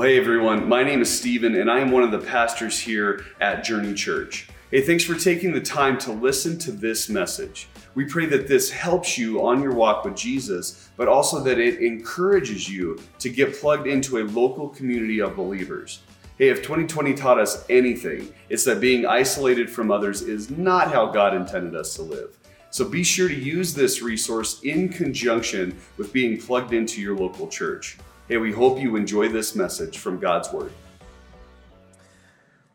Well, hey everyone, my name is Stephen, and I am one of the pastors here at Journey Church. Hey, thanks for taking the time to listen to this message. We pray that this helps you on your walk with Jesus, but also that it encourages you to get plugged into a local community of believers. Hey, if 2020 taught us anything, it's that being isolated from others is not how God intended us to live. So be sure to use this resource in conjunction with being plugged into your local church. Hey, we hope you enjoy this message from God's Word.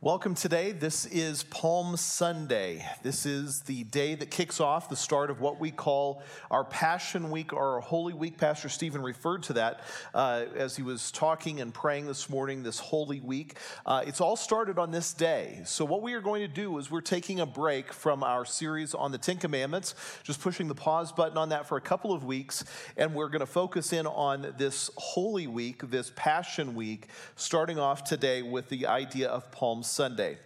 Welcome today. This is Palm Sunday. This is the day that kicks off the start of what we call our Passion Week or our Holy Week. Pastor Stephen referred to that uh, as he was talking and praying this morning, this Holy Week. Uh, it's all started on this day. So, what we are going to do is we're taking a break from our series on the Ten Commandments, just pushing the pause button on that for a couple of weeks, and we're going to focus in on this Holy Week, this Passion Week, starting off today with the idea of Palm Sunday. Sunday.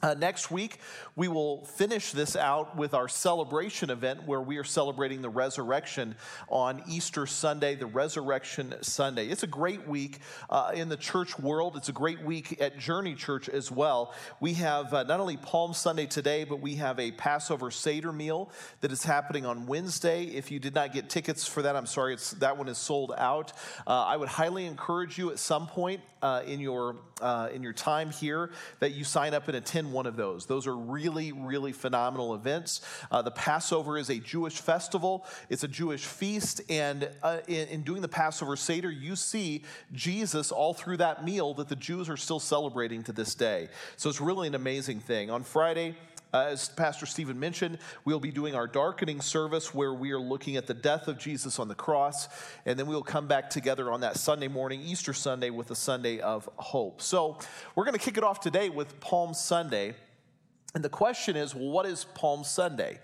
Uh, next week, we will finish this out with our celebration event where we are celebrating the resurrection on Easter Sunday, the Resurrection Sunday. It's a great week uh, in the church world. It's a great week at Journey Church as well. We have uh, not only Palm Sunday today, but we have a Passover Seder meal that is happening on Wednesday. If you did not get tickets for that, I'm sorry, that one is sold out. Uh, I would highly encourage you at some point uh, in, your, uh, in your time here that you sign up and attend one of those. Those are really, really phenomenal events. Uh, the Passover is a Jewish festival, it's a Jewish feast, and uh, in, in doing the Passover Seder, you see Jesus all through that meal that the Jews are still celebrating to this day. So it's really an amazing thing. On Friday, as Pastor Stephen mentioned, we'll be doing our darkening service where we are looking at the death of Jesus on the cross, and then we'll come back together on that Sunday morning, Easter Sunday, with a Sunday of hope. So we're going to kick it off today with Palm Sunday. And the question is, well, what is Palm Sunday?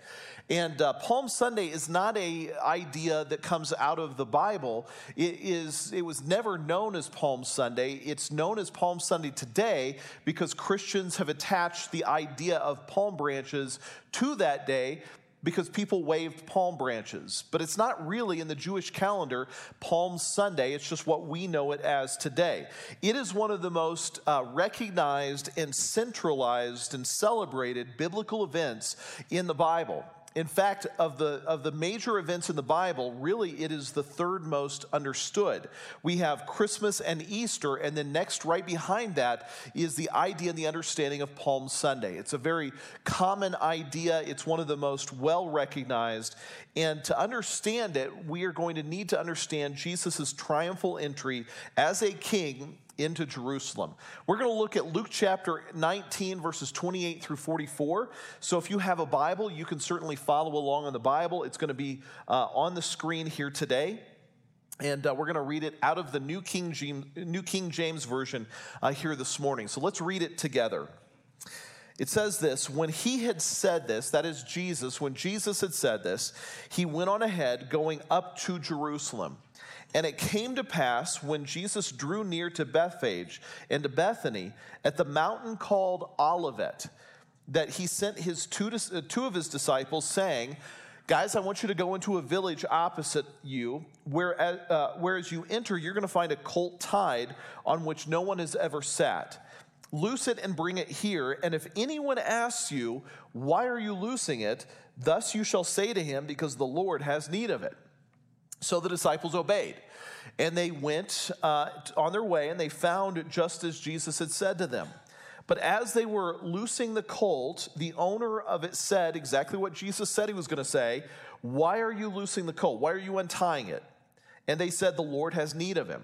And uh, Palm Sunday is not a idea that comes out of the Bible. It is. It was never known as Palm Sunday. It's known as Palm Sunday today because Christians have attached the idea of palm branches to that day because people waved palm branches. But it's not really in the Jewish calendar Palm Sunday, it's just what we know it as today. It is one of the most uh, recognized and centralized and celebrated biblical events in the Bible. In fact, of the, of the major events in the Bible, really it is the third most understood. We have Christmas and Easter, and then next, right behind that, is the idea and the understanding of Palm Sunday. It's a very common idea, it's one of the most well recognized. And to understand it, we are going to need to understand Jesus' triumphal entry as a king into Jerusalem. We're going to look at Luke chapter 19, verses 28 through 44. So if you have a Bible, you can certainly follow along on the Bible. It's going to be uh, on the screen here today. And uh, we're going to read it out of the New King James, New King James Version uh, here this morning. So let's read it together. It says this When he had said this, that is Jesus, when Jesus had said this, he went on ahead, going up to Jerusalem. And it came to pass when Jesus drew near to Bethphage and to Bethany at the mountain called Olivet that he sent his two, uh, two of his disciples saying, Guys, I want you to go into a village opposite you, where, uh, where as you enter, you're going to find a colt tied on which no one has ever sat. Loose it and bring it here. And if anyone asks you, Why are you loosing it? Thus you shall say to him, Because the Lord has need of it. So the disciples obeyed. And they went uh, on their way and they found just as Jesus had said to them. But as they were loosing the colt, the owner of it said exactly what Jesus said he was going to say Why are you loosing the colt? Why are you untying it? And they said, The Lord has need of him.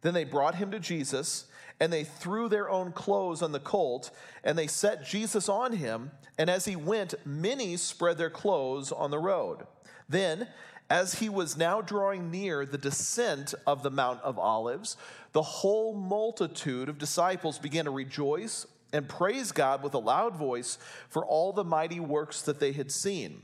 Then they brought him to Jesus, and they threw their own clothes on the colt, and they set Jesus on him. And as he went, many spread their clothes on the road. Then, as he was now drawing near the descent of the Mount of Olives, the whole multitude of disciples began to rejoice and praise God with a loud voice for all the mighty works that they had seen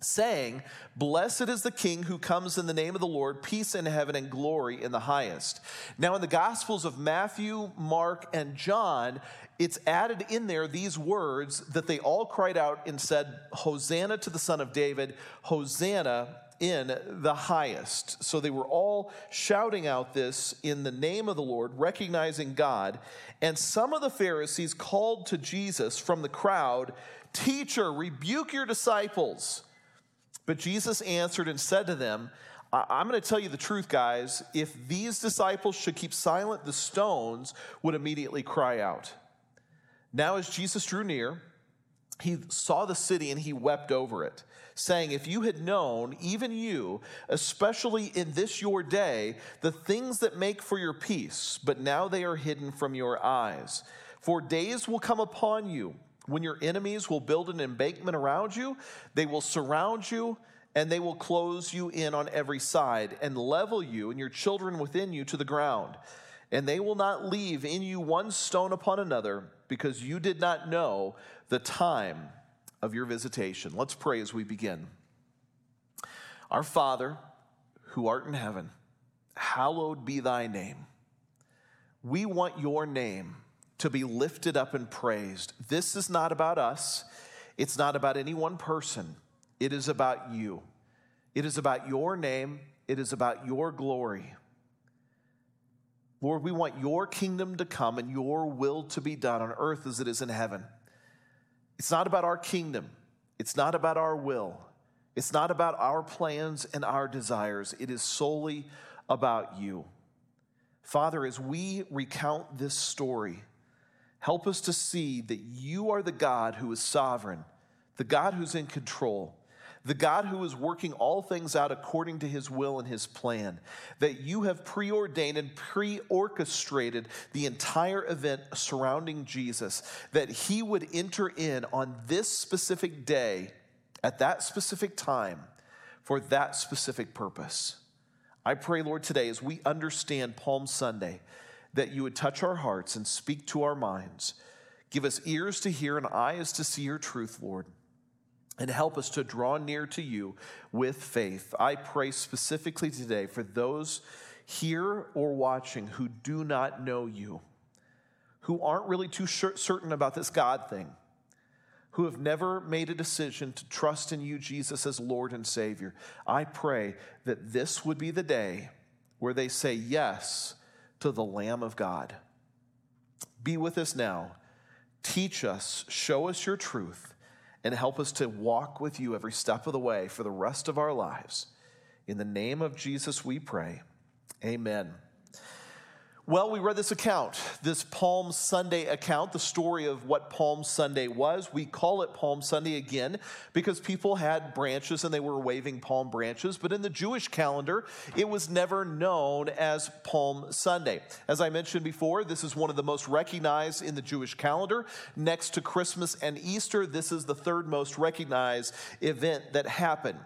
saying, Blessed is the King who comes in the name of the Lord, peace in heaven and glory in the highest. Now, in the Gospels of Matthew, Mark, and John, it's added in there these words that they all cried out and said, Hosanna to the Son of David, Hosanna in the highest. So they were all shouting out this in the name of the Lord, recognizing God. And some of the Pharisees called to Jesus from the crowd, Teacher, rebuke your disciples. But Jesus answered and said to them, I'm going to tell you the truth, guys. If these disciples should keep silent, the stones would immediately cry out. Now, as Jesus drew near, he saw the city and he wept over it, saying, If you had known, even you, especially in this your day, the things that make for your peace, but now they are hidden from your eyes. For days will come upon you when your enemies will build an embankment around you, they will surround you. And they will close you in on every side and level you and your children within you to the ground. And they will not leave in you one stone upon another because you did not know the time of your visitation. Let's pray as we begin. Our Father, who art in heaven, hallowed be thy name. We want your name to be lifted up and praised. This is not about us, it's not about any one person, it is about you. It is about your name, it is about your glory. Lord, we want your kingdom to come and your will to be done on earth as it is in heaven. It's not about our kingdom, it's not about our will, it's not about our plans and our desires. It is solely about you. Father, as we recount this story, help us to see that you are the God who is sovereign, the God who's in control the God who is working all things out according to his will and his plan, that you have preordained and pre orchestrated the entire event surrounding Jesus, that he would enter in on this specific day, at that specific time, for that specific purpose. I pray, Lord, today as we understand Palm Sunday, that you would touch our hearts and speak to our minds. Give us ears to hear and eyes to see your truth, Lord and help us to draw near to you with faith. I pray specifically today for those here or watching who do not know you, who aren't really too certain about this God thing, who have never made a decision to trust in you, Jesus, as Lord and Savior. I pray that this would be the day where they say yes to the Lamb of God. Be with us now. Teach us, show us your truth and help us to walk with you every step of the way for the rest of our lives. In the name of Jesus, we pray. Amen. Well, we read this account, this Palm Sunday account, the story of what Palm Sunday was. We call it Palm Sunday again because people had branches and they were waving palm branches, but in the Jewish calendar, it was never known as Palm Sunday. As I mentioned before, this is one of the most recognized in the Jewish calendar. Next to Christmas and Easter, this is the third most recognized event that happened.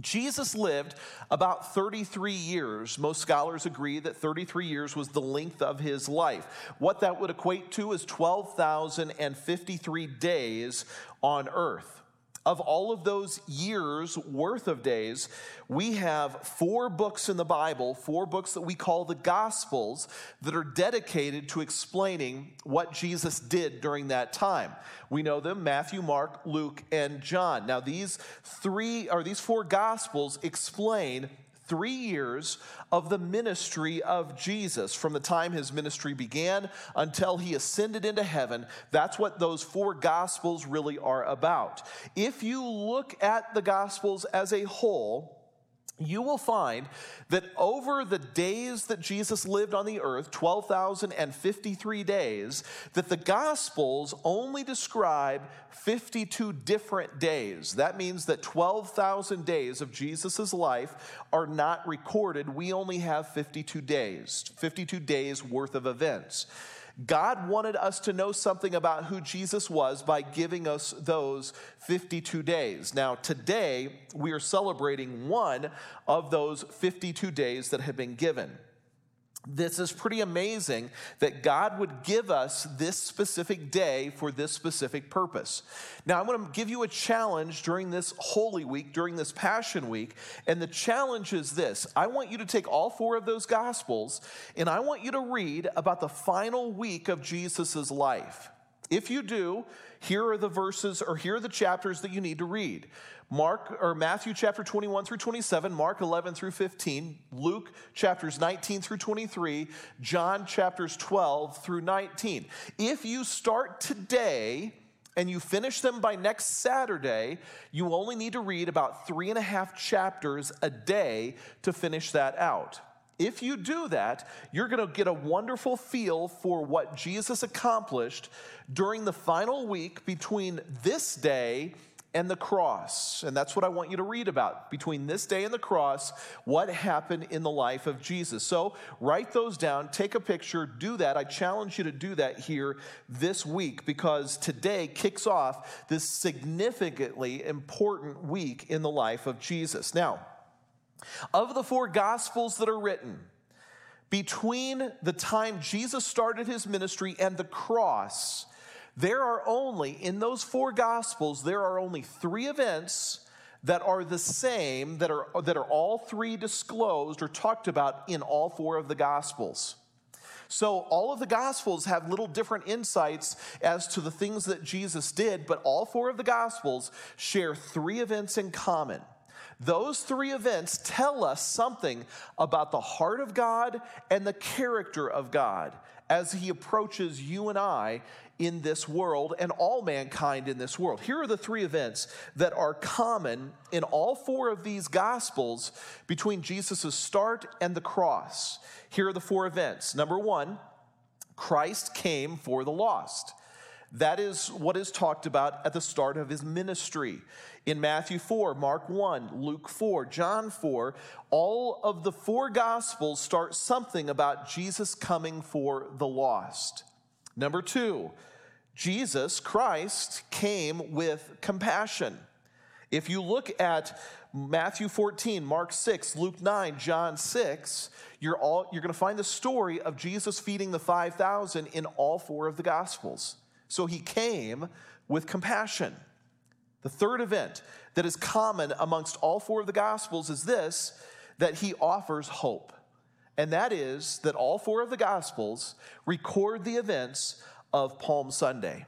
Jesus lived about 33 years. Most scholars agree that 33 years was the length of his life. What that would equate to is 12,053 days on earth of all of those years worth of days, we have four books in the Bible, four books that we call the Gospels, that are dedicated to explaining what Jesus did during that time. We know them Matthew, Mark, Luke, and John. Now, these three or these four Gospels explain three years of the ministry of Jesus from the time his ministry began until he ascended into heaven. That's what those four gospels really are about. If you look at the gospels as a whole, you will find that over the days that Jesus lived on the earth, 12,053 days, that the Gospels only describe 52 different days. That means that 12,000 days of Jesus' life are not recorded. We only have 52 days, 52 days worth of events. God wanted us to know something about who Jesus was by giving us those 52 days. Now, today, we are celebrating one of those 52 days that have been given this is pretty amazing that God would give us this specific day for this specific purpose. Now, I'm going to give you a challenge during this Holy Week, during this Passion Week, and the challenge is this I want you to take all four of those Gospels and I want you to read about the final week of Jesus' life. If you do, here are the verses or here are the chapters that you need to read. Mark or Matthew chapter 21 through 27, Mark 11 through 15, Luke chapters 19 through 23, John chapters 12 through 19. If you start today, and you finish them by next Saturday, you only need to read about three and a half chapters a day to finish that out. If you do that, you're going to get a wonderful feel for what Jesus accomplished during the final week between this day and the cross. And that's what I want you to read about between this day and the cross, what happened in the life of Jesus. So write those down, take a picture, do that. I challenge you to do that here this week because today kicks off this significantly important week in the life of Jesus. Now, of the four gospels that are written, between the time Jesus started his ministry and the cross, there are only, in those four gospels, there are only three events that are the same, that are, that are all three disclosed or talked about in all four of the gospels. So, all of the Gospels have little different insights as to the things that Jesus did, but all four of the Gospels share three events in common. Those three events tell us something about the heart of God and the character of God as He approaches you and I in this world and all mankind in this world. Here are the three events that are common in all four of these gospels between Jesus' start and the cross. Here are the four events. Number one, Christ came for the lost. That is what is talked about at the start of his ministry. In Matthew 4, Mark 1, Luke 4, John 4, all of the four gospels start something about Jesus coming for the lost. Number two, Jesus, Christ, came with compassion. If you look at Matthew 14, Mark 6, Luke 9, John 6, you're, all, you're going to find the story of Jesus feeding the 5,000 in all four of the Gospels. So he came with compassion. The third event that is common amongst all four of the Gospels is this that he offers hope. And that is that all four of the Gospels record the events of Palm Sunday,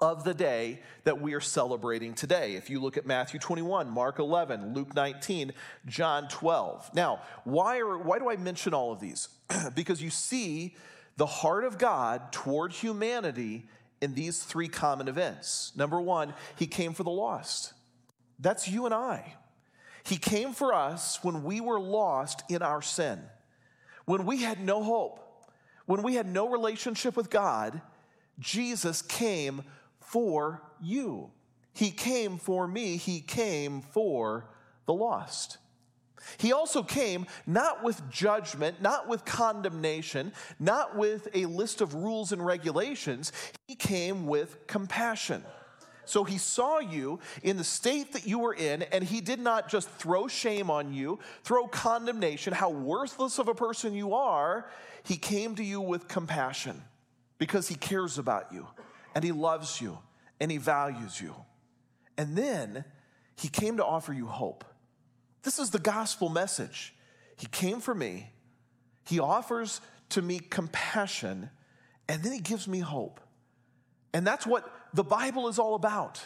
of the day that we are celebrating today. If you look at Matthew 21, Mark 11, Luke 19, John 12. Now, why, are, why do I mention all of these? because you see the heart of God toward humanity in these three common events. Number one, he came for the lost. That's you and I. He came for us when we were lost in our sin, when we had no hope, when we had no relationship with God. Jesus came for you. He came for me. He came for the lost. He also came not with judgment, not with condemnation, not with a list of rules and regulations. He came with compassion. So he saw you in the state that you were in, and he did not just throw shame on you, throw condemnation, how worthless of a person you are. He came to you with compassion because he cares about you, and he loves you, and he values you. And then he came to offer you hope. This is the gospel message. He came for me, He offers to me compassion, and then He gives me hope. And that's what the Bible is all about.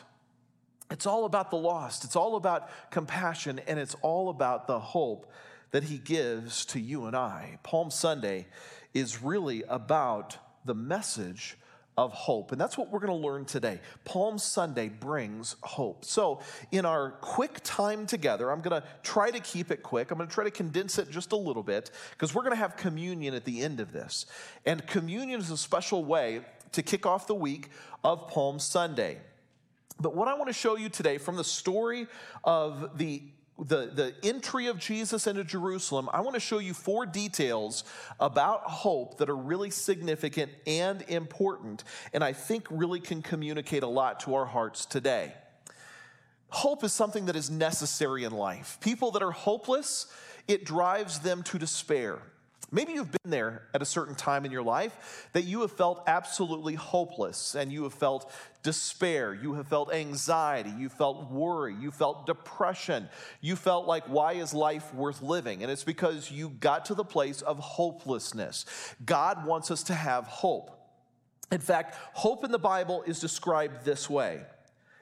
It's all about the lost, it's all about compassion, and it's all about the hope that He gives to you and I. Palm Sunday is really about the message of hope. And that's what we're going to learn today. Palm Sunday brings hope. So, in our quick time together, I'm going to try to keep it quick. I'm going to try to condense it just a little bit because we're going to have communion at the end of this. And communion is a special way to kick off the week of Palm Sunday. But what I want to show you today from the story of the the, the entry of Jesus into Jerusalem, I want to show you four details about hope that are really significant and important, and I think really can communicate a lot to our hearts today. Hope is something that is necessary in life. People that are hopeless, it drives them to despair. Maybe you've been there at a certain time in your life that you have felt absolutely hopeless and you have felt despair, you have felt anxiety, you felt worry, you felt depression, you felt like, why is life worth living? And it's because you got to the place of hopelessness. God wants us to have hope. In fact, hope in the Bible is described this way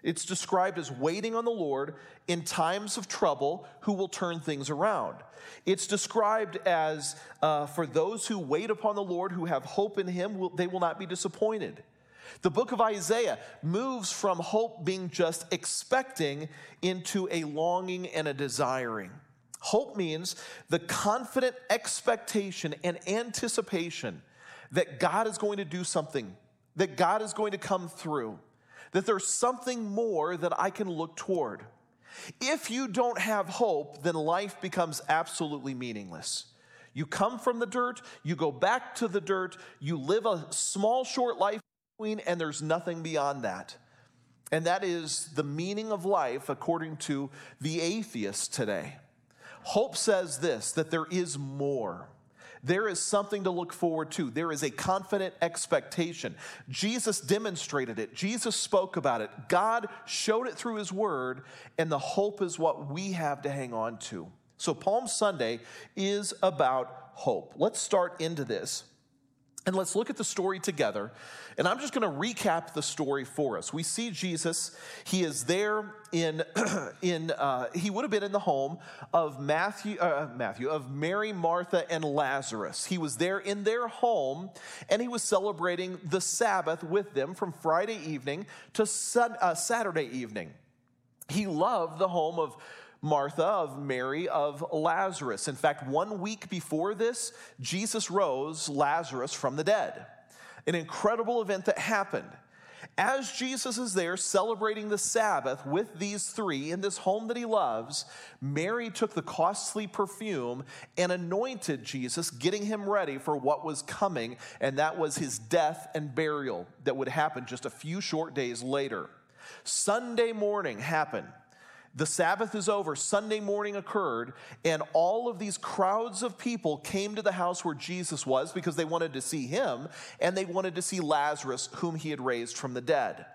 it's described as waiting on the Lord in times of trouble who will turn things around. It's described as uh, for those who wait upon the Lord, who have hope in Him, will, they will not be disappointed. The book of Isaiah moves from hope being just expecting into a longing and a desiring. Hope means the confident expectation and anticipation that God is going to do something, that God is going to come through, that there's something more that I can look toward. If you don't have hope, then life becomes absolutely meaningless. You come from the dirt, you go back to the dirt, you live a small, short life between, and there's nothing beyond that. And that is the meaning of life according to the atheist today. Hope says this that there is more. There is something to look forward to. There is a confident expectation. Jesus demonstrated it. Jesus spoke about it. God showed it through his word, and the hope is what we have to hang on to. So, Palm Sunday is about hope. Let's start into this. And let's look at the story together. And I'm just going to recap the story for us. We see Jesus. He is there in, in uh, he would have been in the home of Matthew, uh, Matthew, of Mary, Martha, and Lazarus. He was there in their home, and he was celebrating the Sabbath with them from Friday evening to sun, uh, Saturday evening. He loved the home of Martha, of Mary, of Lazarus. In fact, one week before this, Jesus rose Lazarus from the dead. An incredible event that happened. As Jesus is there celebrating the Sabbath with these three in this home that he loves, Mary took the costly perfume and anointed Jesus, getting him ready for what was coming, and that was his death and burial that would happen just a few short days later. Sunday morning happened. The Sabbath is over, Sunday morning occurred, and all of these crowds of people came to the house where Jesus was because they wanted to see him and they wanted to see Lazarus, whom he had raised from the dead.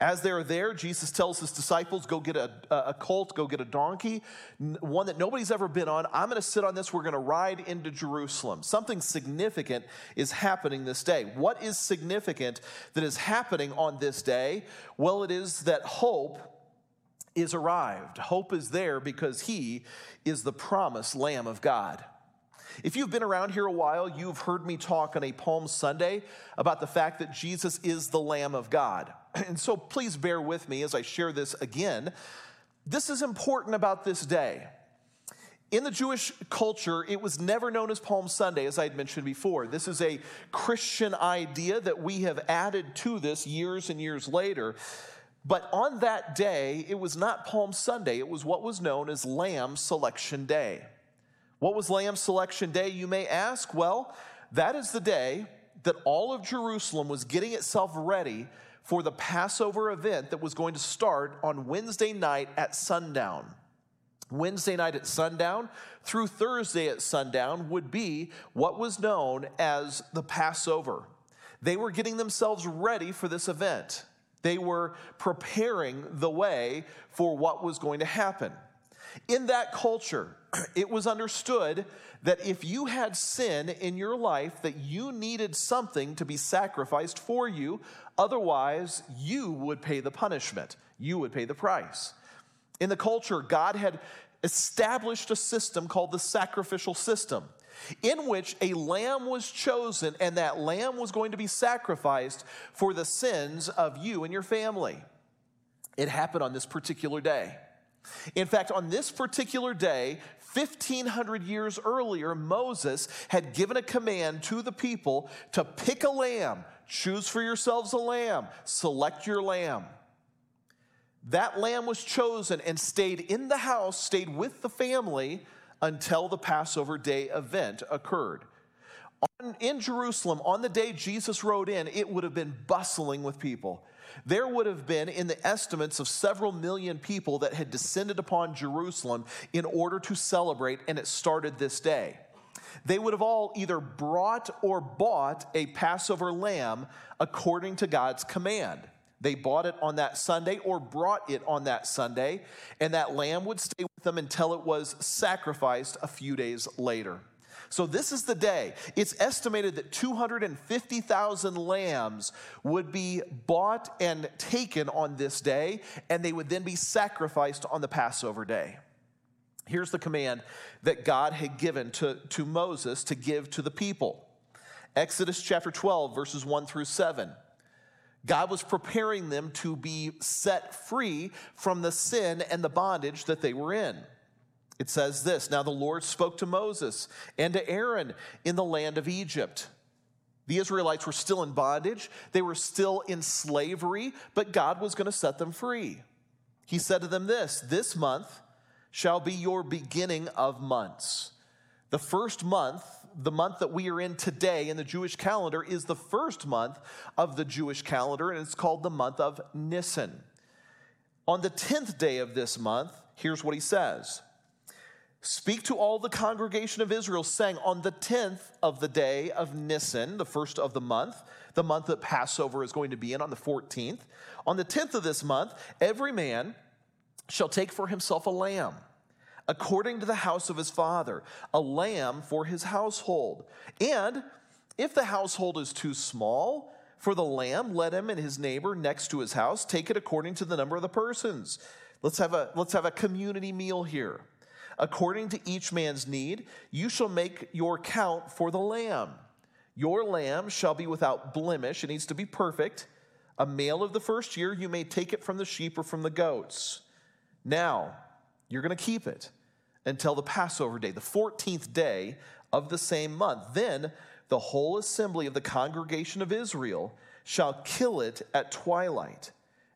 As they're there, Jesus tells his disciples, Go get a, a colt, go get a donkey, one that nobody's ever been on. I'm going to sit on this. We're going to ride into Jerusalem. Something significant is happening this day. What is significant that is happening on this day? Well, it is that hope is arrived. Hope is there because he is the promised Lamb of God. If you've been around here a while, you've heard me talk on a Palm Sunday about the fact that Jesus is the Lamb of God. And so please bear with me as I share this again. This is important about this day. In the Jewish culture, it was never known as Palm Sunday, as I had mentioned before. This is a Christian idea that we have added to this years and years later. But on that day, it was not Palm Sunday, it was what was known as Lamb Selection Day. What was Lamb Selection Day, you may ask? Well, that is the day that all of Jerusalem was getting itself ready for the Passover event that was going to start on Wednesday night at sundown. Wednesday night at sundown through Thursday at sundown would be what was known as the Passover. They were getting themselves ready for this event. They were preparing the way for what was going to happen. In that culture, it was understood that if you had sin in your life that you needed something to be sacrificed for you. Otherwise you would pay the punishment. You would pay the price. In the culture god had established a system called the sacrificial system in which a lamb was chosen, and that lamb was going to be sacrificed for the sins of you and your family. It happened on this particular day. In fact, on this particular day, 1500 years earlier, Moses had given a command to the people to pick a lamb, choose for yourselves a lamb, select your lamb. That lamb was chosen and stayed in the house, stayed with the family until the Passover day event occurred. On, in Jerusalem, on the day Jesus rode in, it would have been bustling with people. There would have been, in the estimates of several million people that had descended upon Jerusalem in order to celebrate, and it started this day. They would have all either brought or bought a Passover lamb according to God's command. They bought it on that Sunday or brought it on that Sunday, and that lamb would stay them until it was sacrificed a few days later. So, this is the day. It's estimated that 250,000 lambs would be bought and taken on this day, and they would then be sacrificed on the Passover day. Here's the command that God had given to, to Moses to give to the people Exodus chapter 12, verses 1 through 7. God was preparing them to be set free from the sin and the bondage that they were in. It says this Now the Lord spoke to Moses and to Aaron in the land of Egypt. The Israelites were still in bondage, they were still in slavery, but God was going to set them free. He said to them this This month shall be your beginning of months. The first month, the month that we are in today in the Jewish calendar, is the first month of the Jewish calendar, and it's called the month of Nisan. On the 10th day of this month, here's what he says Speak to all the congregation of Israel, saying, On the 10th of the day of Nisan, the first of the month, the month that Passover is going to be in on the 14th, on the 10th of this month, every man shall take for himself a lamb, according to the house of his father, a lamb for his household. And if the household is too small for the lamb, let him and his neighbor next to his house take it according to the number of the persons. Let's have a, let's have a community meal here. According to each man's need, you shall make your count for the lamb. Your lamb shall be without blemish, it needs to be perfect. A male of the first year, you may take it from the sheep or from the goats. Now, you're going to keep it until the Passover day, the 14th day of the same month. Then the whole assembly of the congregation of Israel shall kill it at twilight.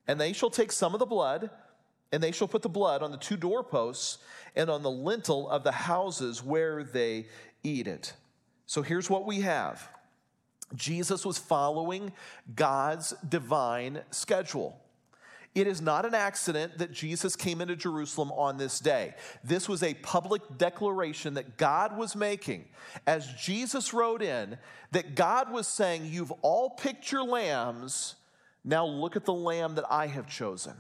And they shall take some of the blood, and they shall put the blood on the two doorposts and on the lintel of the houses where they eat it. So here's what we have Jesus was following God's divine schedule. It is not an accident that Jesus came into Jerusalem on this day. This was a public declaration that God was making as Jesus rode in, that God was saying, You've all picked your lambs. Now look at the lamb that I have chosen.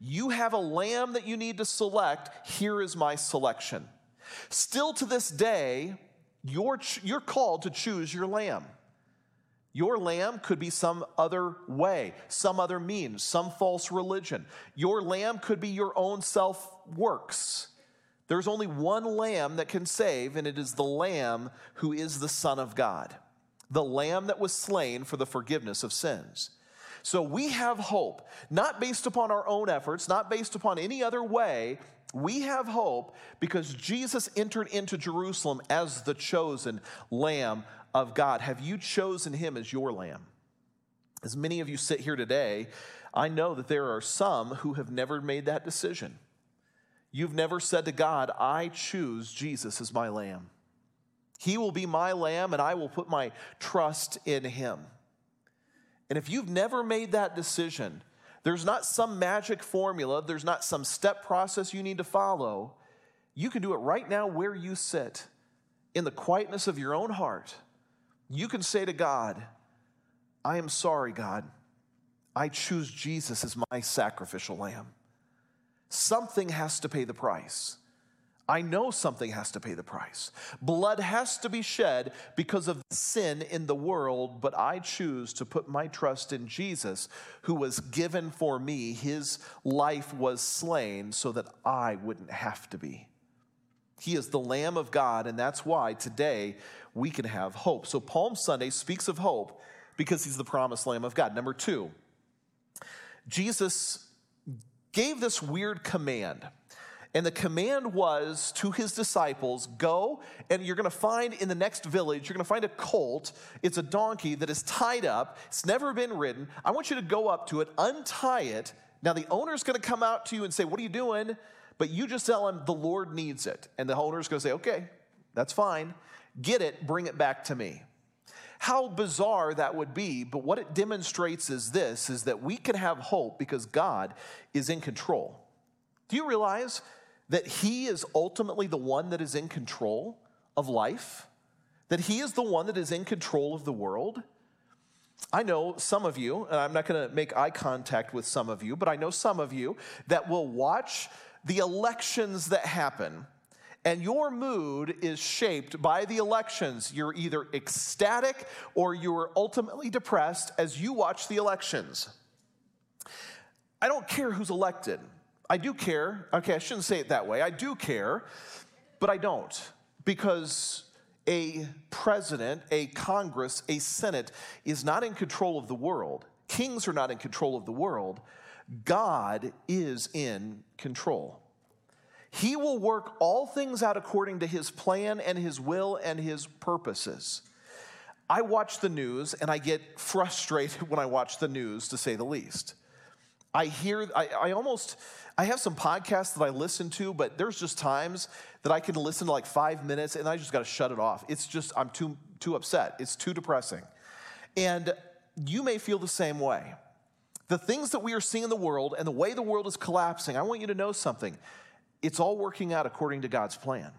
You have a lamb that you need to select. Here is my selection. Still to this day, you're, you're called to choose your lamb. Your lamb could be some other way, some other means, some false religion. Your lamb could be your own self works. There's only one lamb that can save, and it is the lamb who is the Son of God, the lamb that was slain for the forgiveness of sins. So we have hope, not based upon our own efforts, not based upon any other way. We have hope because Jesus entered into Jerusalem as the chosen lamb of God? Have you chosen him as your lamb? As many of you sit here today, I know that there are some who have never made that decision. You've never said to God, I choose Jesus as my lamb. He will be my lamb, and I will put my trust in him. And if you've never made that decision, there's not some magic formula, there's not some step process you need to follow. You can do it right now where you sit, in the quietness of your own heart you can say to God, I am sorry, God. I choose Jesus as my sacrificial lamb. Something has to pay the price. I know something has to pay the price. Blood has to be shed because of sin in the world, but I choose to put my trust in Jesus, who was given for me. His life was slain so that I wouldn't have to be. He is the Lamb of God, and that's why today we can have hope. So, Palm Sunday speaks of hope because he's the promised Lamb of God. Number two, Jesus gave this weird command. And the command was to his disciples go, and you're going to find in the next village, you're going to find a colt. It's a donkey that is tied up, it's never been ridden. I want you to go up to it, untie it. Now, the owner's going to come out to you and say, What are you doing? But you just tell him the Lord needs it. And the owner's going to say, Okay, that's fine. Get it, bring it back to me. How bizarre that would be, but what it demonstrates is this is that we can have hope because God is in control. Do you realize that he is ultimately the one that is in control of life? That he is the one that is in control of the world? I know some of you, and I'm not going to make eye contact with some of you, but I know some of you that will watch the elections that happen and your mood is shaped by the elections. You're either ecstatic or you're ultimately depressed as you watch the elections. I don't care who's elected. I do care. Okay, I shouldn't say it that way. I do care, but I don't because a president, a Congress, a Senate is not in control of the world. Kings are not in control of the world. God is in control. He will work all things out according to his plan and his will and his purposes. I watch the news and I get frustrated when I watch the news, to say the least. I hear, I, I, almost, I have some podcasts that I listen to, but there's just times that I can listen to like five minutes and I just got to shut it off. It's just, I'm too, too upset. It's too depressing. And you may feel the same way. The things that we are seeing in the world and the way the world is collapsing, I want you to know something. It's all working out according to God's plan.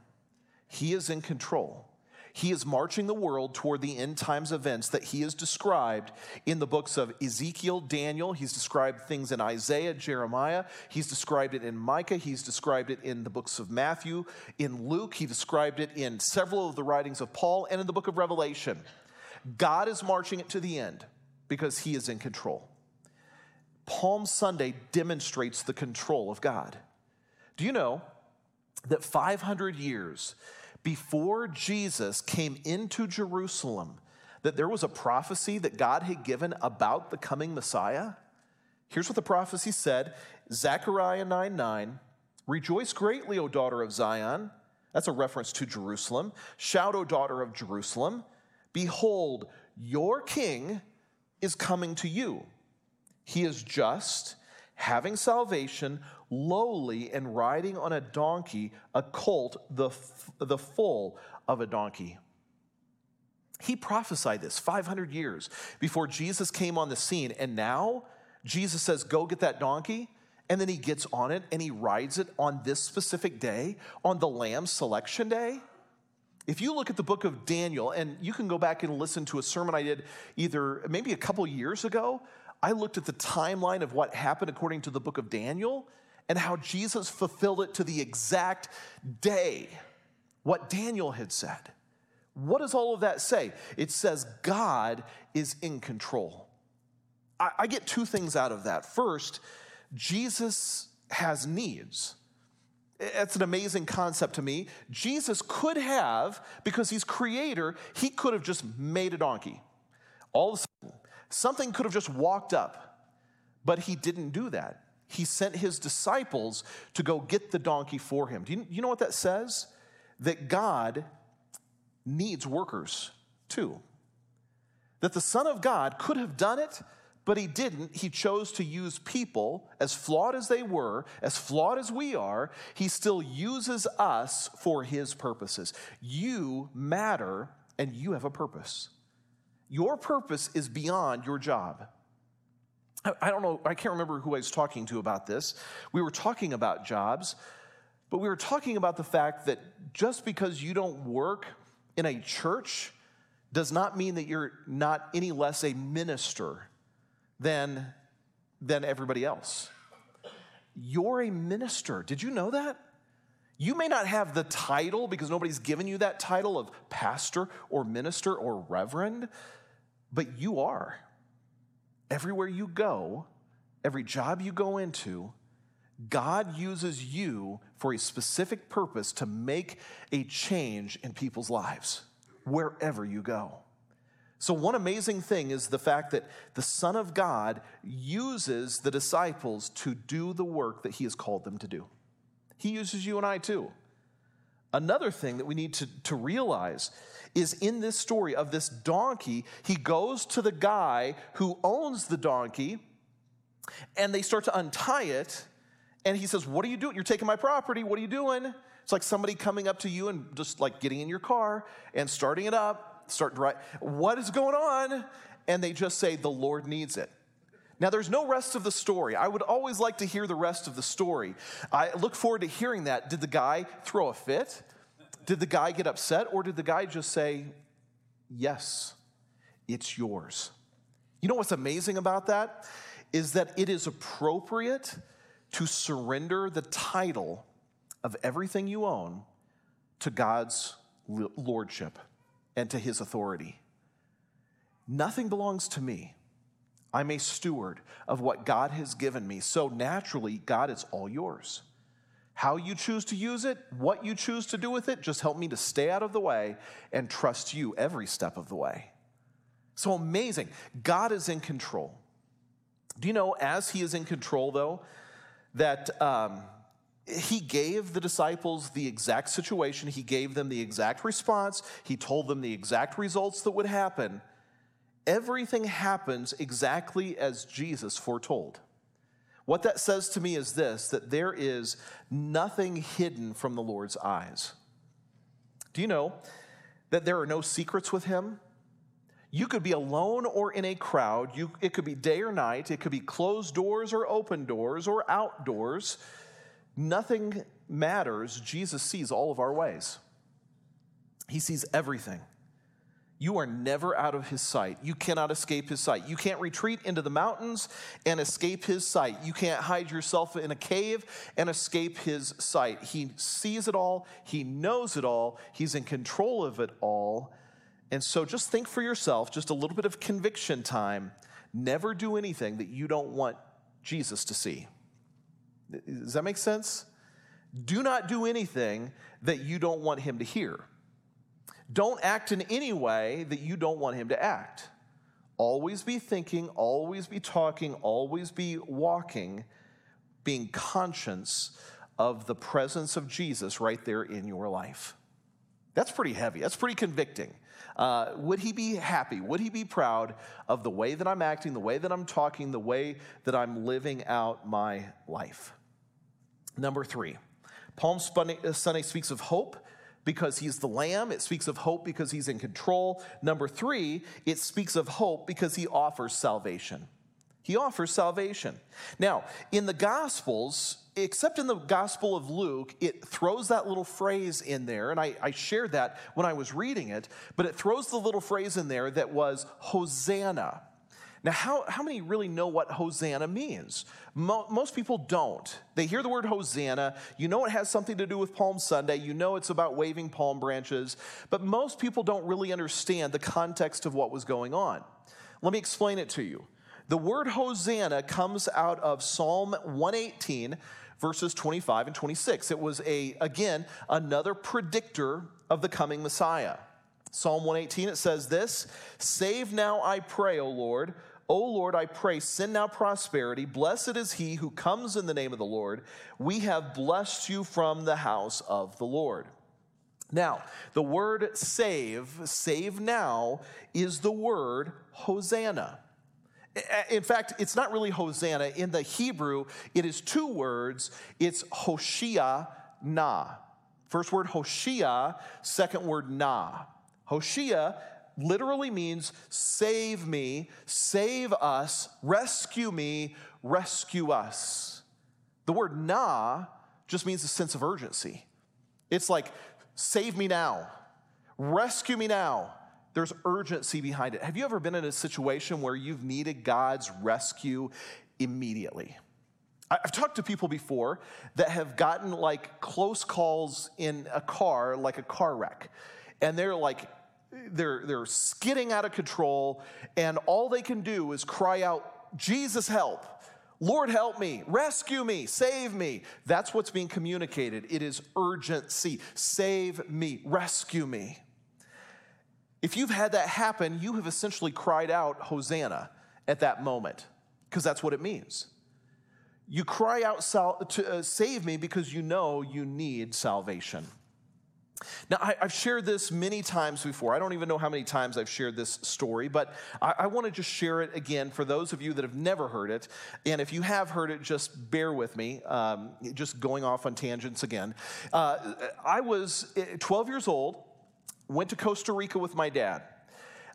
He is in control. He is marching the world toward the end times events that he has described in the books of Ezekiel, Daniel. He's described things in Isaiah, Jeremiah. He's described it in Micah. He's described it in the books of Matthew, in Luke. He described it in several of the writings of Paul and in the book of Revelation. God is marching it to the end because he is in control. Palm Sunday demonstrates the control of God. Do you know that 500 years before Jesus came into Jerusalem, that there was a prophecy that God had given about the coming Messiah? Here's what the prophecy said Zechariah 9 9. Rejoice greatly, O daughter of Zion. That's a reference to Jerusalem. Shout, O daughter of Jerusalem. Behold, your king is coming to you. He is just, having salvation, lowly, and riding on a donkey, a colt, the, the foal of a donkey. He prophesied this 500 years before Jesus came on the scene. And now Jesus says, Go get that donkey. And then he gets on it and he rides it on this specific day, on the lamb selection day. If you look at the book of Daniel, and you can go back and listen to a sermon I did either maybe a couple years ago, I looked at the timeline of what happened according to the book of Daniel and how Jesus fulfilled it to the exact day, what Daniel had said. What does all of that say? It says God is in control. I, I get two things out of that. First, Jesus has needs. It's an amazing concept to me. Jesus could have, because he's creator, he could have just made a donkey. All of a sudden, something could have just walked up, but he didn't do that. He sent his disciples to go get the donkey for him. Do you, you know what that says? That God needs workers too. That the Son of God could have done it, but he didn't. He chose to use people, as flawed as they were, as flawed as we are, he still uses us for his purposes. You matter and you have a purpose. Your purpose is beyond your job. I don't know, I can't remember who I was talking to about this. We were talking about jobs, but we were talking about the fact that just because you don't work in a church does not mean that you're not any less a minister than, than everybody else. You're a minister. Did you know that? You may not have the title because nobody's given you that title of pastor or minister or reverend, but you are. Everywhere you go, every job you go into, God uses you for a specific purpose to make a change in people's lives, wherever you go. So, one amazing thing is the fact that the Son of God uses the disciples to do the work that He has called them to do. He uses you and I too. Another thing that we need to, to realize is in this story of this donkey, he goes to the guy who owns the donkey and they start to untie it. And he says, What are you doing? You're taking my property. What are you doing? It's like somebody coming up to you and just like getting in your car and starting it up start write, what is going on? And they just say, the Lord needs it. Now, there's no rest of the story. I would always like to hear the rest of the story. I look forward to hearing that. Did the guy throw a fit? Did the guy get upset? Or did the guy just say, Yes, it's yours? You know what's amazing about that? Is that it is appropriate to surrender the title of everything you own to God's lordship and to his authority. Nothing belongs to me. I'm a steward of what God has given me. So naturally, God, it's all yours. How you choose to use it, what you choose to do with it, just help me to stay out of the way and trust you every step of the way. So amazing. God is in control. Do you know, as He is in control, though, that um, He gave the disciples the exact situation, He gave them the exact response, He told them the exact results that would happen. Everything happens exactly as Jesus foretold. What that says to me is this that there is nothing hidden from the Lord's eyes. Do you know that there are no secrets with Him? You could be alone or in a crowd. You, it could be day or night. It could be closed doors or open doors or outdoors. Nothing matters. Jesus sees all of our ways, He sees everything. You are never out of his sight. You cannot escape his sight. You can't retreat into the mountains and escape his sight. You can't hide yourself in a cave and escape his sight. He sees it all, he knows it all, he's in control of it all. And so just think for yourself, just a little bit of conviction time. Never do anything that you don't want Jesus to see. Does that make sense? Do not do anything that you don't want him to hear. Don't act in any way that you don't want him to act. Always be thinking, always be talking, always be walking, being conscious of the presence of Jesus right there in your life. That's pretty heavy. That's pretty convicting. Uh, would he be happy? Would he be proud of the way that I'm acting, the way that I'm talking, the way that I'm living out my life? Number three, Palm Sunday speaks of hope because he's the lamb. It speaks of hope because he's in control. Number three, it speaks of hope because he offers salvation. He offers salvation. Now, in the Gospels, except in the Gospel of Luke, it throws that little phrase in there, and I, I, shared that when I was reading it, but it throws the little phrase in there that was Hosanna. Now, how, how many really know what Hosanna means? Mo- most people don't. They hear the word Hosanna, you know it has something to do with Palm Sunday, you know it's about waving palm branches, but most people don't really understand the context of what was going on. Let me explain it to you. The word Hosanna comes out of Psalm 118, verses 25 and 26. It was a, again, another predictor of the coming Messiah. Psalm 118, it says this Save now, I pray, O Lord. O Lord, I pray, send now prosperity. Blessed is he who comes in the name of the Lord. We have blessed you from the house of the Lord. Now, the word save, save now, is the word Hosanna. In fact, it's not really Hosanna. In the Hebrew, it is two words. It's Hoshia na. First word Hoshia, second word na. Hoshia literally means save me, save us, rescue me, rescue us. The word na just means a sense of urgency. It's like, save me now, rescue me now. There's urgency behind it. Have you ever been in a situation where you've needed God's rescue immediately? I've talked to people before that have gotten like close calls in a car, like a car wreck. And they're like they're, they're skidding out of control, and all they can do is cry out, Jesus, help. Lord, help me, rescue me, save me. That's what's being communicated. It is urgency. Save me, rescue me. If you've had that happen, you have essentially cried out, Hosanna, at that moment, because that's what it means. You cry out, uh, Save me, because you know you need salvation. Now, I, have shared this many times before. I don't even know how many times I've shared this story, but I, I want to just share it again for those of you that have never heard it. And if you have heard it, just bear with me, um, just going off on tangents again. Uh, I was eh, 12 years old, went to Costa Rica with my dad.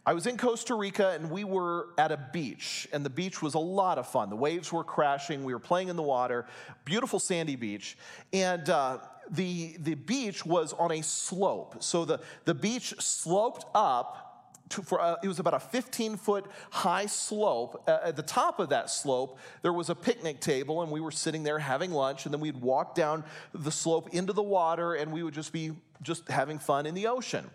I was in Costa Rica and we were at a beach, and the beach was a lot of fun. The waves were crashing, we were playing in the water, beautiful sandy beach. And uh, the, the beach was on a slope. So the, the beach sloped up to, for uh, it was about a 15 foot high slope. Uh, at the top of that slope, there was a picnic table, and we were sitting there having lunch. And then we'd walk down the slope into the water, and we would just be just having fun in the ocean.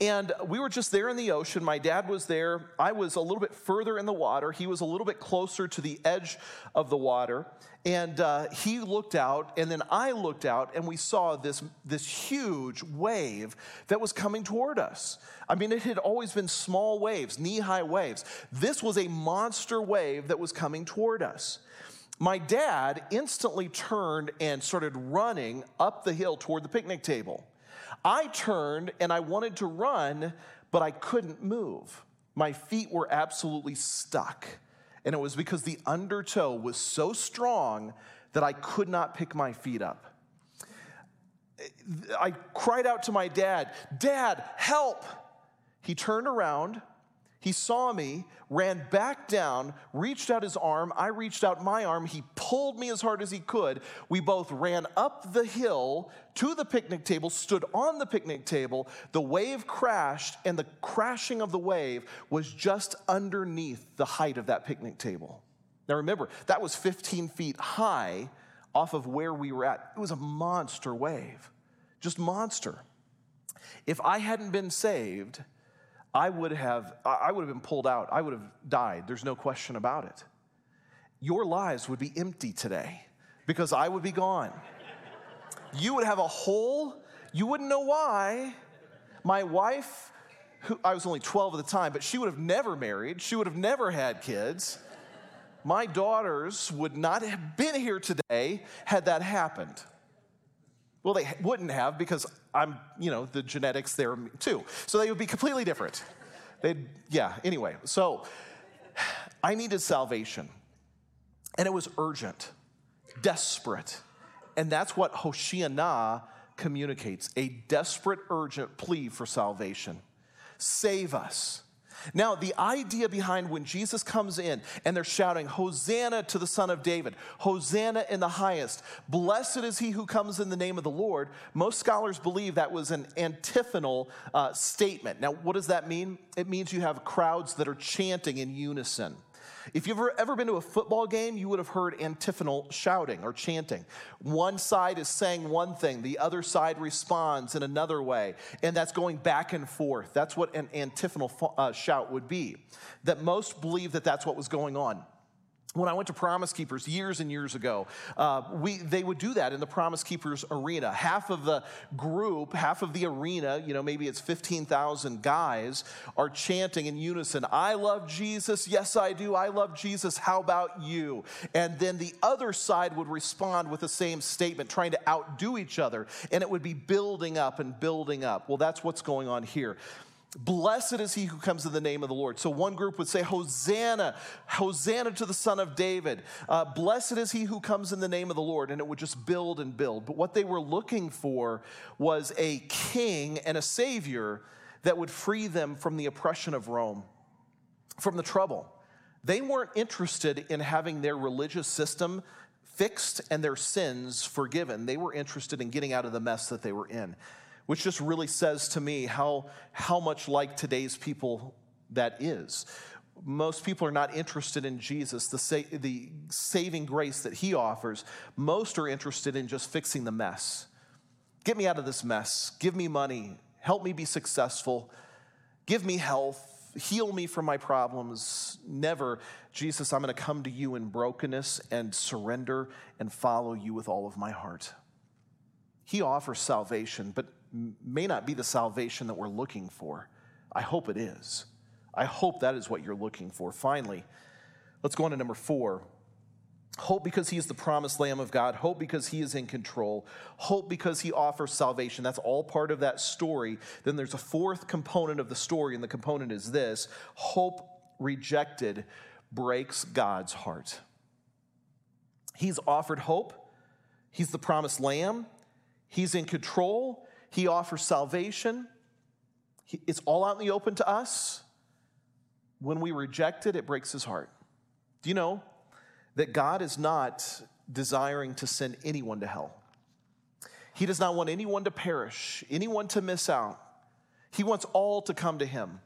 And we were just there in the ocean. My dad was there. I was a little bit further in the water. He was a little bit closer to the edge of the water. And uh, he looked out, and then I looked out, and we saw this, this huge wave that was coming toward us. I mean, it had always been small waves, knee high waves. This was a monster wave that was coming toward us. My dad instantly turned and started running up the hill toward the picnic table. I turned and I wanted to run, but I couldn't move. My feet were absolutely stuck. And it was because the undertow was so strong that I could not pick my feet up. I cried out to my dad, Dad, help! He turned around he saw me, ran back down, reached out his arm. I reached out my arm. He pulled me as hard as he could. We both ran up the hill to the picnic table, stood on the picnic table. The wave crashed, and the crashing of the wave was just underneath the height of that picnic table. Now remember, that was 15 feet high off of where we were at. It was a monster wave, just monster. If I hadn't been saved, I would have, I would have been pulled out. I would have died. There's no question about it. Your lives would be empty today because I would be gone. You would have a hole. You wouldn't know why. My wife, who I was only 12 at the time, but she would have never married. She would have never had kids. My daughters would not have been here today had that happened. Well, they wouldn't have because I'm, you know, the genetics there too. So they would be completely different. They'd, yeah, anyway. So I needed salvation. And it was urgent, desperate. And that's what Hoshiana communicates a desperate, urgent plea for salvation. Save us. Now, the idea behind when Jesus comes in and they're shouting, Hosanna to the Son of David, Hosanna in the highest, blessed is he who comes in the name of the Lord, most scholars believe that was an antiphonal uh, statement. Now, what does that mean? It means you have crowds that are chanting in unison. If you've ever, been to a football game, you would have heard antiphonal shouting or chanting. One side is saying one thing, the other side responds in another way, and that's going back and forth. That's what an antiphonal uh, shout would be. That most believe that that's what was going on when I went to Promise Keepers years and years ago, uh, we, they would do that in the Promise Keepers arena. Half of the group, half of the arena, you know, maybe it's 15,000 guys, are chanting in unison, I love Jesus. Yes, I do. I love Jesus. How about you? And then the other side would respond with the same statement, trying to outdo each other. And it would be building up and building up. Well, that's what's going on here. Blessed is he who comes in the name of the Lord. So one group would say, Hosanna, Hosanna to the Son of David. Uh, blessed is he who comes in the name of the Lord. And it would just build and build. But what they were looking for was a king and a savior that would free them from the oppression of Rome, from the trouble. They weren't interested in having their religious system fixed and their sins forgiven. They were interested in getting out of the mess that they were in which just really says to me how, how much like today's people that is. Most people are not interested in Jesus, the, sa- the saving grace that he offers. Most are interested in just fixing the mess. Get me out of this mess. Give me money. Help me be successful. Give me health. Heal me from my problems. Never, Jesus, I'm going to come to you in brokenness and surrender and follow you with all of my heart. He offers salvation, but may not be the salvation that we're looking for. I hope it is. I hope that is what you're looking for. Finally, let's go on to number four. Hope because he is the promised Lamb of God. Hope because he is in control. Hope because he offers salvation. That's all part of that story. Then there's a fourth component of the story, and the component is this hope rejected breaks God's heart. He's offered hope, he's the promised Lamb, he's in control, he offers salvation. It's all out in the open to us. When we reject it, it breaks his heart. Do you know that God is not desiring to send anyone to hell? He does not want anyone to perish, anyone to miss out. He wants all to come to him,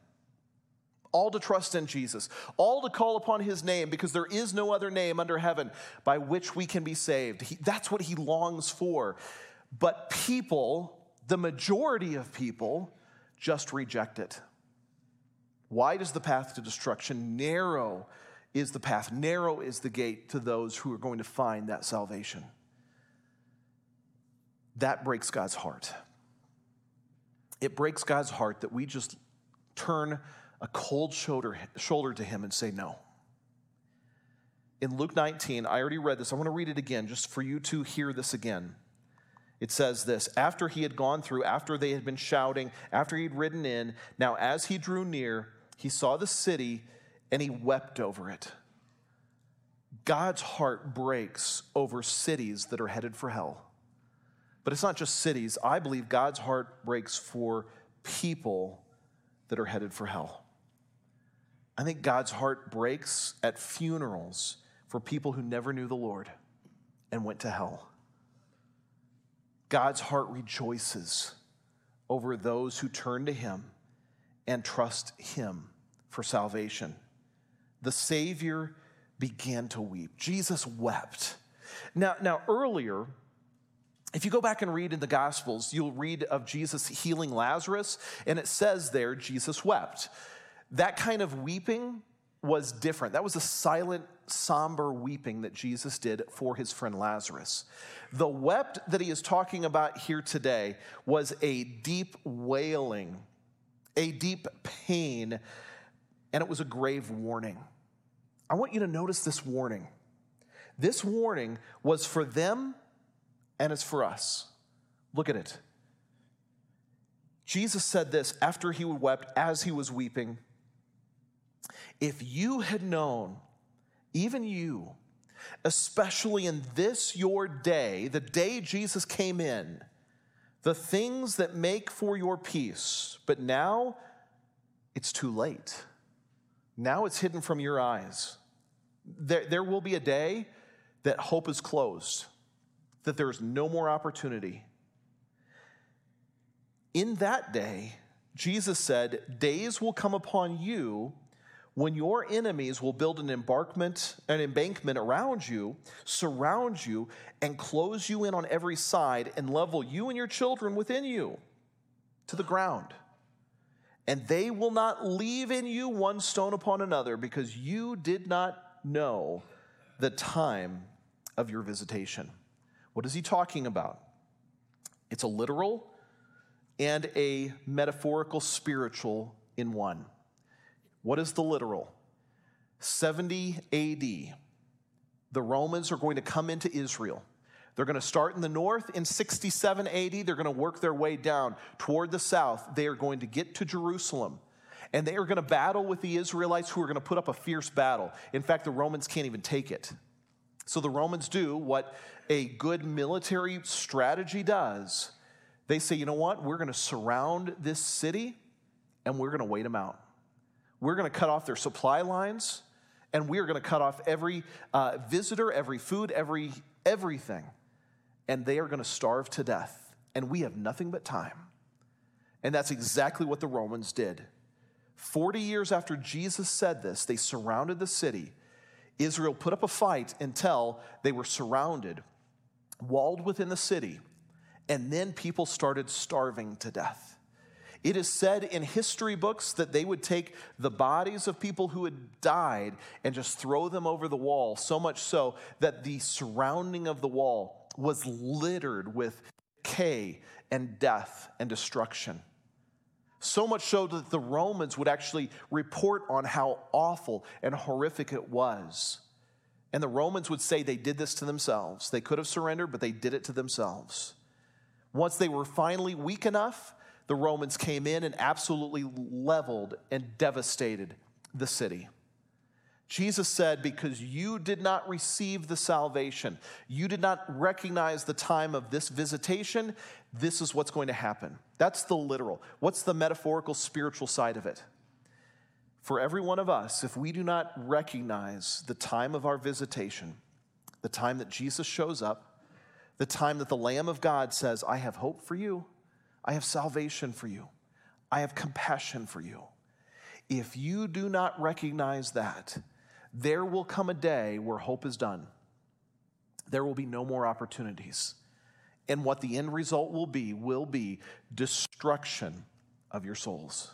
all to trust in Jesus, all to call upon his name because there is no other name under heaven by which we can be saved. He, that's what he longs for. But people the majority of people just reject it. Wide is the path to destruction, narrow is the path, narrow is the gate to those who are going to find that salvation. That breaks God's heart. It breaks God's heart that we just turn a cold shoulder, shoulder to Him and say no. In Luke 19, I already read this. I want to read it again just for you to hear this again. It says this After he had gone through, after they had been shouting, after he'd ridden in, now as he drew near, he saw the city and he wept over it. God's heart breaks over cities that are headed for hell. But it's not just cities. I believe God's heart breaks for people that are headed for hell. I think God's heart breaks at funerals for people who never knew the Lord and went to hell. God's heart rejoices over those who turn to Him and trust Him for salvation. The Savior began to weep. Jesus wept. Now, now earlier, if you go back and read in the Gospels, you'll read of Jesus healing Lazarus, and it says there, Jesus wept. That kind of weeping was different. That was a silent, somber weeping that Jesus did for his friend Lazarus. The wept that he is talking about here today was a deep wailing, a deep pain, and it was a grave warning. I want you to notice this warning. This warning was for them and it's for us. Look at it. Jesus said this after he wept, as he was weeping. If you had known, even you, especially in this your day, the day Jesus came in, the things that make for your peace, but now it's too late. Now it's hidden from your eyes. There, there will be a day that hope is closed, that there's no more opportunity. In that day, Jesus said, Days will come upon you when your enemies will build an embankment, an embankment around you, surround you, and close you in on every side, and level you and your children within you to the ground. And they will not leave in you one stone upon another, because you did not know the time of your visitation. What is he talking about? It's a literal and a metaphorical spiritual in one. What is the literal? 70 AD, the Romans are going to come into Israel. They're going to start in the north in 67 AD. They're going to work their way down toward the south. They are going to get to Jerusalem. And they are going to battle with the Israelites who are going to put up a fierce battle. In fact, the Romans can't even take it. So the Romans do what a good military strategy does. They say, you know what? We're going to surround this city and we're going to wait them out. We're going to cut off their supply lines, and we are going to cut off every uh, visitor, every food, every everything. And they are going to starve to death. And we have nothing but time. And that's exactly what the Romans did. 40 years after Jesus said this, they surrounded the city. Israel put up a fight until they were surrounded, walled within the city, and then people started starving to death. It is said in history books that they would take the bodies of people who had died and just throw them over the wall, so much so that the surrounding of the wall was littered with decay and death and destruction. So much so that the Romans would actually report on how awful and horrific it was. And the Romans would say they did this to themselves. They could have surrendered, but they did it to themselves. Once they were finally weak enough, the Romans came in and absolutely leveled and devastated the city. Jesus said, Because you did not receive the salvation, you did not recognize the time of this visitation, this is what's going to happen. That's the literal. What's the metaphorical, spiritual side of it? For every one of us, if we do not recognize the time of our visitation, the time that Jesus shows up, the time that the Lamb of God says, I have hope for you, I have salvation for you. I have compassion for you. If you do not recognize that, there will come a day where hope is done. There will be no more opportunities. And what the end result will be will be destruction of your souls.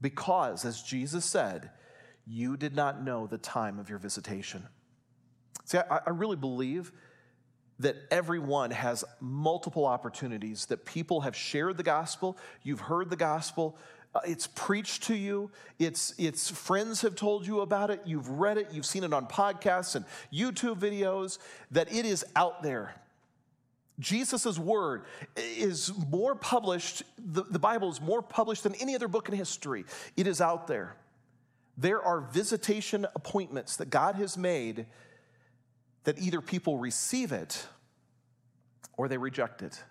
Because, as Jesus said, you did not know the time of your visitation. See, I, I really believe that everyone has multiple opportunities, that people have shared the gospel, you've heard the gospel, uh, it's preached to you, it's, it's friends have told you about it, you've read it, you've seen it on podcasts and YouTube videos, that it is out there. Jesus' word is more published, the, the Bible is more published than any other book in history. It is out there. There are visitation appointments that God has made that either people receive it or they reject it.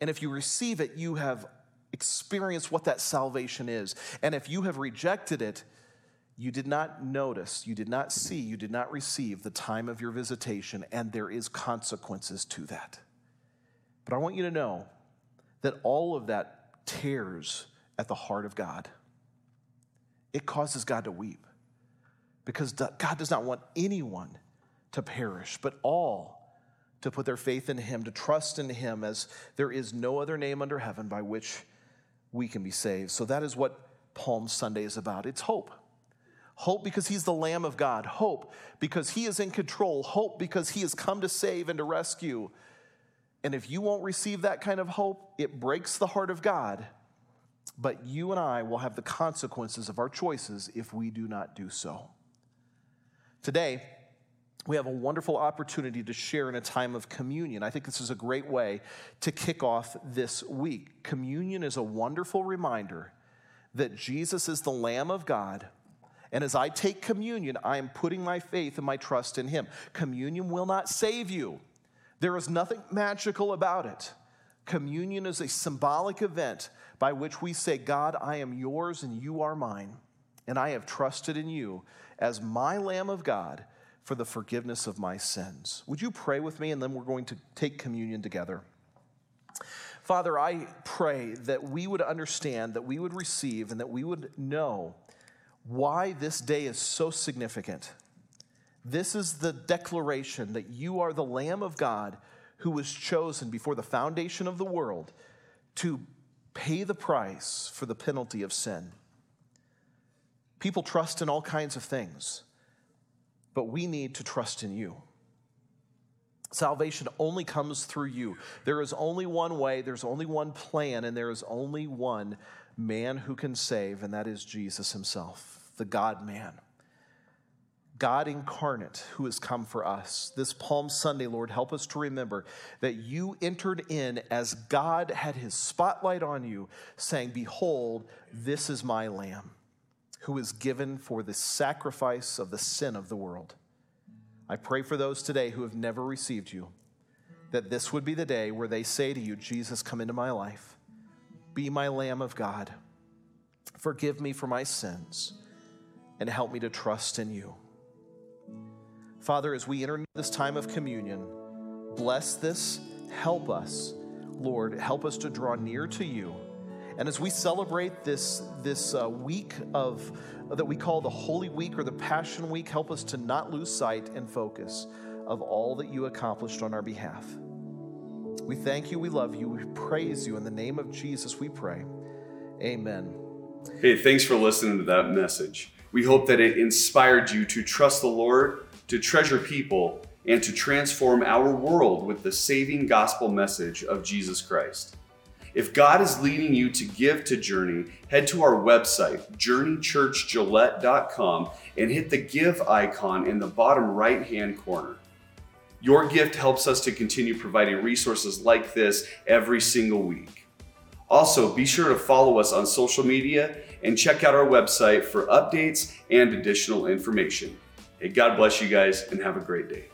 And if you receive it, you have experienced what that salvation is. And if you have rejected it, you did not notice, you did not see, you did not receive the time of your visitation, and there is consequences to that. But I want you to know that all of that tears at the heart of God. It causes God to weep because God does not want anyone to perish, but all to put their faith in Him, to trust in Him, as there is no other name under heaven by which we can be saved. So that is what Palm Sunday is about it's hope. Hope because He's the Lamb of God. Hope because He is in control. Hope because He has come to save and to rescue. And if you won't receive that kind of hope, it breaks the heart of God. But you and I will have the consequences of our choices if we do not do so. Today, we have a wonderful opportunity to share in a time of communion. I think this is a great way to kick off this week. Communion is a wonderful reminder that Jesus is the Lamb of God. And as I take communion, I am putting my faith and my trust in Him. Communion will not save you, there is nothing magical about it. Communion is a symbolic event by which we say, God, I am yours and you are mine, and I have trusted in you as my Lamb of God for the forgiveness of my sins. Would you pray with me, and then we're going to take communion together? Father, I pray that we would understand, that we would receive, and that we would know why this day is so significant. This is the declaration that you are the Lamb of God who was chosen before the foundation of the world to pay the price for the penalty of sin. People trust in all kinds of things but we need to trust in you. Salvation only comes through you. There is only one way, there's only one plan, and there is only one man who can save, and that is Jesus himself, the God man. God incarnate who has come for us. This Palm Sunday, Lord, help us to remember that you entered in as God had his spotlight on you, saying, Behold, this is my lamb who is given for the sacrifice of the sin of the world. I pray for those today who have never received you, that this would be the day where they say to you, Jesus, come into my life, be my Lamb of God, forgive me for my sins, and help me to trust in you. Father, as we enter this time of communion, bless this, help us. Lord, help us to draw near to you and as we celebrate this, this uh, week of that we call the Holy Week or the Passion Week, help us to not lose sight and focus of all that you accomplished on our behalf. We thank you, we love you, we praise you. In the name of Jesus, we pray. Amen. Hey, thanks for listening to that message. We hope that it inspired you to trust the Lord, to treasure people, and to transform our world with the saving gospel message of Jesus Christ. If God is leading you to give to Journey, head to our website, journeychurchgillette.com, and hit the give icon in the bottom right hand corner. Your gift helps us to continue providing resources like this every single week. Also, be sure to follow us on social media and check out our website for updates and additional information. Hey, God bless you guys and have a great day.